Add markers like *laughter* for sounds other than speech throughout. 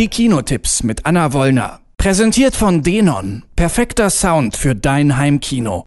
Die Kinotipps mit Anna Wollner. Präsentiert von Denon. Perfekter Sound für dein Heimkino.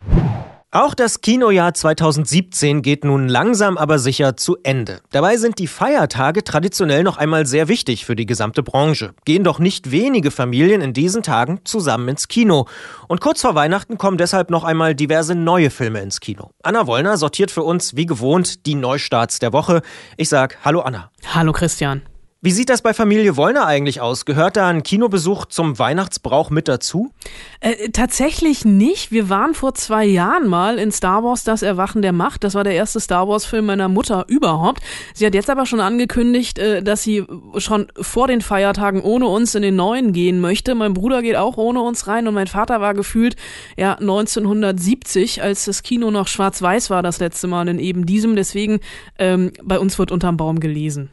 Auch das Kinojahr 2017 geht nun langsam aber sicher zu Ende. Dabei sind die Feiertage traditionell noch einmal sehr wichtig für die gesamte Branche. Gehen doch nicht wenige Familien in diesen Tagen zusammen ins Kino. Und kurz vor Weihnachten kommen deshalb noch einmal diverse neue Filme ins Kino. Anna Wollner sortiert für uns wie gewohnt die Neustarts der Woche. Ich sag Hallo Anna. Hallo Christian. Wie sieht das bei Familie Wollner eigentlich aus? Gehört da ein Kinobesuch zum Weihnachtsbrauch mit dazu? Äh, tatsächlich nicht. Wir waren vor zwei Jahren mal in Star Wars Das Erwachen der Macht. Das war der erste Star Wars-Film meiner Mutter überhaupt. Sie hat jetzt aber schon angekündigt, äh, dass sie schon vor den Feiertagen ohne uns in den neuen gehen möchte. Mein Bruder geht auch ohne uns rein und mein Vater war gefühlt ja 1970, als das Kino noch schwarz-weiß war das letzte Mal in eben diesem. Deswegen ähm, bei uns wird unterm Baum gelesen.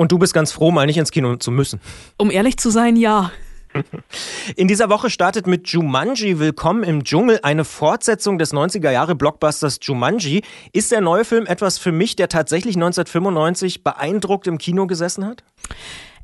Und du bist ganz froh, mal nicht ins Kino zu müssen. Um ehrlich zu sein, ja. In dieser Woche startet mit Jumanji Willkommen im Dschungel eine Fortsetzung des 90er Jahre Blockbusters Jumanji. Ist der neue Film etwas für mich, der tatsächlich 1995 beeindruckt im Kino gesessen hat?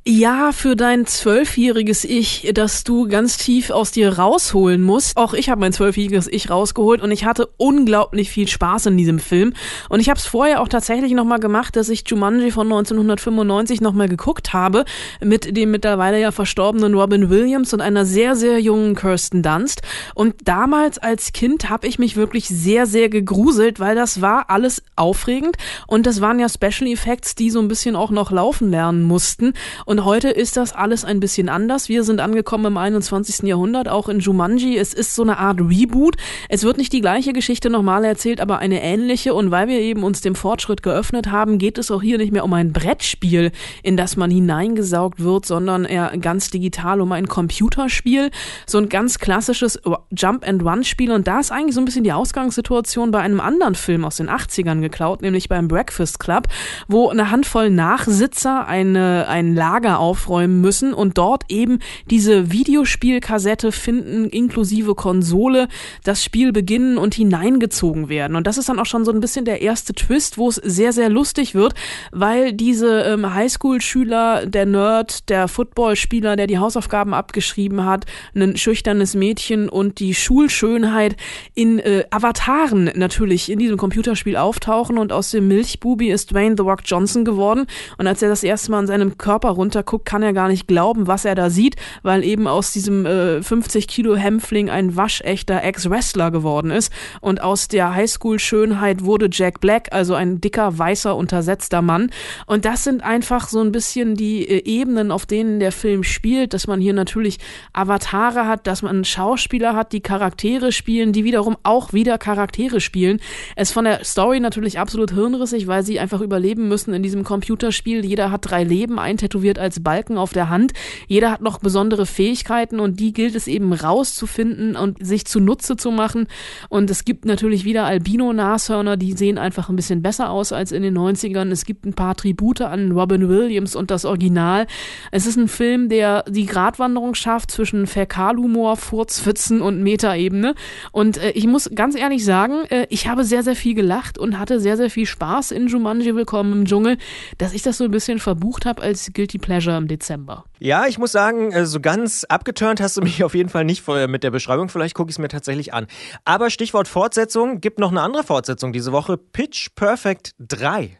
Ja, für dein zwölfjähriges Ich, das du ganz tief aus dir rausholen musst. Auch ich habe mein zwölfjähriges Ich rausgeholt und ich hatte unglaublich viel Spaß in diesem Film. Und ich habe es vorher auch tatsächlich nochmal gemacht, dass ich Jumanji von 1995 nochmal geguckt habe mit dem mittlerweile ja verstorbenen Robin Williams und einer sehr, sehr jungen Kirsten Dunst. Und damals als Kind habe ich mich wirklich sehr, sehr gegruselt, weil das war alles aufregend und das waren ja Special Effects, die so ein bisschen auch noch laufen lernen mussten. Und und heute ist das alles ein bisschen anders. Wir sind angekommen im 21. Jahrhundert, auch in Jumanji. Es ist so eine Art Reboot. Es wird nicht die gleiche Geschichte nochmal erzählt, aber eine ähnliche. Und weil wir eben uns dem Fortschritt geöffnet haben, geht es auch hier nicht mehr um ein Brettspiel, in das man hineingesaugt wird, sondern eher ganz digital um ein Computerspiel. So ein ganz klassisches Jump-and-Run-Spiel. Und da ist eigentlich so ein bisschen die Ausgangssituation bei einem anderen Film aus den 80ern geklaut, nämlich beim Breakfast Club, wo eine Handvoll Nachsitzer eine, ein Lager Lager aufräumen müssen und dort eben diese Videospielkassette finden, inklusive Konsole, das Spiel beginnen und hineingezogen werden. Und das ist dann auch schon so ein bisschen der erste Twist, wo es sehr, sehr lustig wird, weil diese ähm, Highschool-Schüler, der Nerd, der Footballspieler, der die Hausaufgaben abgeschrieben hat, ein schüchternes Mädchen und die Schulschönheit in äh, Avataren natürlich in diesem Computerspiel auftauchen und aus dem Milchbubi ist Dwayne The Rock Johnson geworden. Und als er das erste Mal an seinem Körper runter runterguckt, kann er gar nicht glauben, was er da sieht, weil eben aus diesem äh, 50 Kilo Hämpfling ein waschechter Ex-Wrestler geworden ist. Und aus der Highschool-Schönheit wurde Jack Black, also ein dicker, weißer, untersetzter Mann. Und das sind einfach so ein bisschen die äh, Ebenen, auf denen der Film spielt, dass man hier natürlich Avatare hat, dass man Schauspieler hat, die Charaktere spielen, die wiederum auch wieder Charaktere spielen. Es von der Story natürlich absolut hirnrissig, weil sie einfach überleben müssen in diesem Computerspiel. Jeder hat drei Leben eintätowiert tätowiert als Balken auf der Hand. Jeder hat noch besondere Fähigkeiten und die gilt es eben rauszufinden und sich zunutze zu machen. Und es gibt natürlich wieder Albino-Nashörner, die sehen einfach ein bisschen besser aus als in den 90ern. Es gibt ein paar Tribute an Robin Williams und das Original. Es ist ein Film, der die Gratwanderung schafft zwischen Fäkalhumor, Furzwitzen und Metaebene. Und äh, ich muss ganz ehrlich sagen, äh, ich habe sehr, sehr viel gelacht und hatte sehr, sehr viel Spaß in Jumanji Willkommen im Dschungel, dass ich das so ein bisschen verbucht habe als Guilty Pleasure im Dezember. Ja, ich muss sagen, äh, so ganz abgeturnt hast du mich *laughs* auf jeden Fall nicht mit der Beschreibung. Vielleicht gucke ich es mir tatsächlich an. Aber Stichwort Fortsetzung, gibt noch eine andere Fortsetzung diese Woche. Pitch Perfect 3.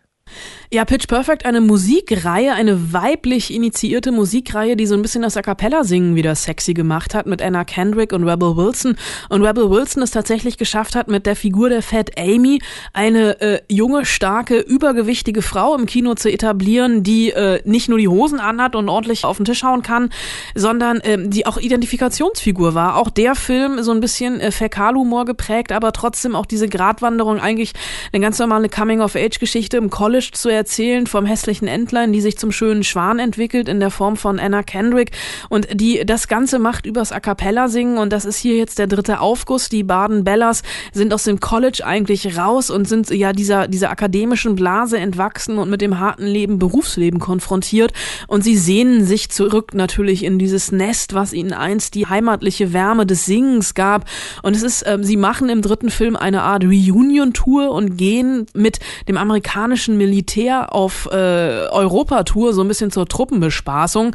Ja, Pitch Perfect, eine Musikreihe, eine weiblich initiierte Musikreihe, die so ein bisschen das A Cappella-Singen wieder sexy gemacht hat mit Anna Kendrick und Rebel Wilson. Und Rebel Wilson es tatsächlich geschafft hat, mit der Figur der Fat Amy eine äh, junge, starke, übergewichtige Frau im Kino zu etablieren, die äh, nicht nur die Hosen anhat und ordentlich auf den Tisch hauen kann, sondern äh, die auch Identifikationsfigur war. Auch der Film so ein bisschen äh, Fäkalhumor geprägt, aber trotzdem auch diese Gratwanderung eigentlich eine ganz normale Coming-of-Age-Geschichte im College zu erzählen vom hässlichen Entlein, die sich zum schönen Schwan entwickelt in der Form von Anna Kendrick und die das Ganze macht übers A Cappella singen. Und das ist hier jetzt der dritte Aufguss. Die Baden Bellas sind aus dem College eigentlich raus und sind ja dieser, dieser akademischen Blase entwachsen und mit dem harten Leben, Berufsleben konfrontiert. Und sie sehnen sich zurück natürlich in dieses Nest, was ihnen einst die heimatliche Wärme des Singens gab. Und es ist, äh, sie machen im dritten Film eine Art Reunion-Tour und gehen mit dem amerikanischen Militär auf äh, Europatour, so ein bisschen zur Truppenbespaßung.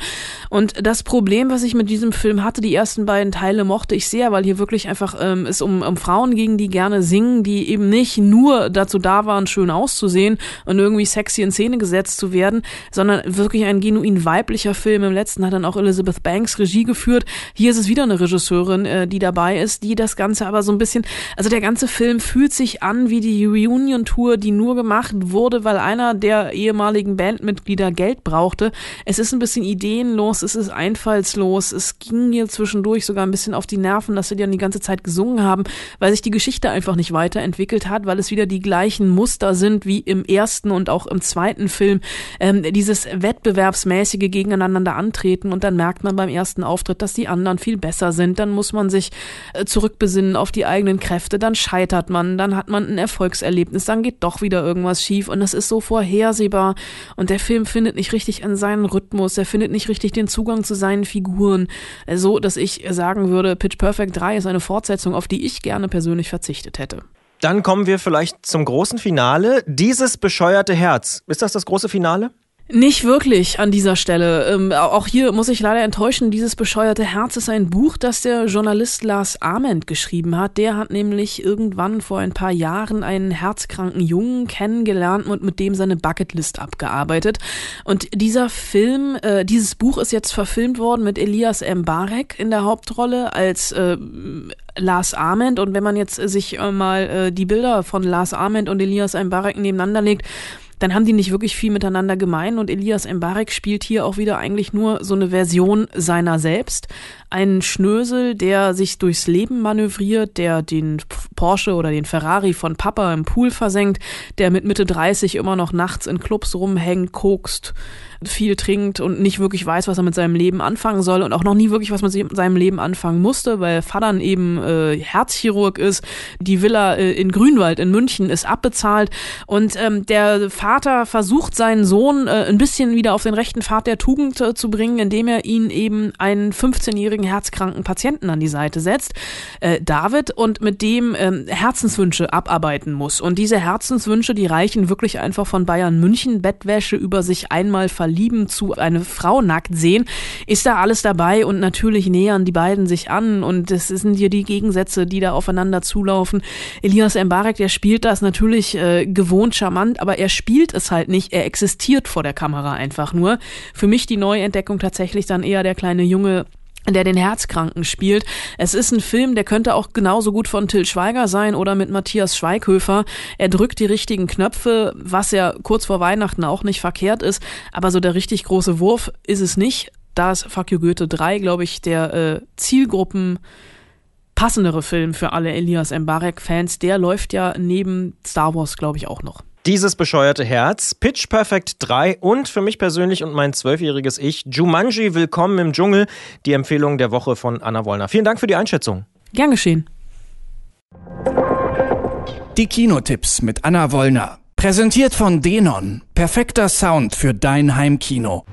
Und das Problem, was ich mit diesem Film hatte, die ersten beiden Teile mochte ich sehr, weil hier wirklich einfach ähm, es um, um Frauen ging, die gerne singen, die eben nicht nur dazu da waren, schön auszusehen und irgendwie sexy in Szene gesetzt zu werden, sondern wirklich ein genuin weiblicher Film. Im letzten hat dann auch Elizabeth Banks Regie geführt. Hier ist es wieder eine Regisseurin, äh, die dabei ist, die das Ganze aber so ein bisschen, also der ganze Film fühlt sich an wie die Reunion-Tour, die nur gemacht wurde, weil einer der ehemaligen Bandmitglieder Geld brauchte. Es ist ein bisschen ideenlos, es ist einfallslos, es ging mir zwischendurch sogar ein bisschen auf die Nerven, dass sie dann die ganze Zeit gesungen haben, weil sich die Geschichte einfach nicht weiterentwickelt hat, weil es wieder die gleichen Muster sind wie im ersten und auch im zweiten Film. Ähm, dieses wettbewerbsmäßige Gegeneinander antreten und dann merkt man beim ersten Auftritt, dass die anderen viel besser sind. Dann muss man sich äh, zurückbesinnen auf die eigenen Kräfte, dann scheitert man, dann hat man ein Erfolgserlebnis, dann geht doch wieder irgendwas schief und das ist so vorhersehbar und der Film findet nicht richtig an seinen Rhythmus, er findet nicht richtig den Zugang zu seinen Figuren, so dass ich sagen würde, Pitch Perfect 3 ist eine Fortsetzung, auf die ich gerne persönlich verzichtet hätte. Dann kommen wir vielleicht zum großen Finale. Dieses bescheuerte Herz. Ist das das große Finale? Nicht wirklich an dieser Stelle. Ähm, auch hier muss ich leider enttäuschen, dieses bescheuerte Herz ist ein Buch, das der Journalist Lars Ament geschrieben hat. Der hat nämlich irgendwann vor ein paar Jahren einen herzkranken Jungen kennengelernt und mit dem seine Bucketlist abgearbeitet. Und dieser Film, äh, dieses Buch ist jetzt verfilmt worden mit Elias Mbarek in der Hauptrolle als äh, Lars Ament. Und wenn man jetzt sich äh, mal äh, die Bilder von Lars Ament und Elias Mbarek nebeneinander legt, dann haben die nicht wirklich viel miteinander gemein und Elias Mbarek spielt hier auch wieder eigentlich nur so eine Version seiner selbst. Einen Schnösel, der sich durchs Leben manövriert, der den Porsche oder den Ferrari von Papa im Pool versenkt, der mit Mitte 30 immer noch nachts in Clubs rumhängt, kokst, viel trinkt und nicht wirklich weiß, was er mit seinem Leben anfangen soll und auch noch nie wirklich was mit seinem Leben anfangen musste, weil Vater eben äh, Herzchirurg ist. Die Villa äh, in Grünwald in München ist abbezahlt und ähm, der Vater versucht seinen Sohn äh, ein bisschen wieder auf den rechten Pfad der Tugend äh, zu bringen, indem er ihn eben einen 15-jährigen herzkranken Patienten an die Seite setzt, äh, David, und mit dem ähm, Herzenswünsche abarbeiten muss. Und diese Herzenswünsche, die reichen wirklich einfach von Bayern München, Bettwäsche über sich einmal verlieben verlieben zu eine Frau nackt sehen, ist da alles dabei und natürlich nähern die beiden sich an und es sind hier die Gegensätze, die da aufeinander zulaufen. Elias Mbarek, der spielt das natürlich äh, gewohnt charmant, aber er spielt es halt nicht, er existiert vor der Kamera einfach nur. Für mich die Neuentdeckung tatsächlich dann eher der kleine Junge der den Herzkranken spielt. Es ist ein Film, der könnte auch genauso gut von Till Schweiger sein oder mit Matthias Schweighöfer. Er drückt die richtigen Knöpfe, was ja kurz vor Weihnachten auch nicht verkehrt ist, aber so der richtig große Wurf ist es nicht. Da ist Fuck You Goethe 3, glaube ich, der äh, Zielgruppen passendere Film für alle Elias Mbarek-Fans. Der läuft ja neben Star Wars, glaube ich, auch noch. Dieses bescheuerte Herz, Pitch Perfect 3 und für mich persönlich und mein zwölfjähriges Ich, Jumanji Willkommen im Dschungel, die Empfehlung der Woche von Anna Wollner. Vielen Dank für die Einschätzung. Gern geschehen. Die Kinotipps mit Anna Wollner. Präsentiert von Denon. Perfekter Sound für dein Heimkino.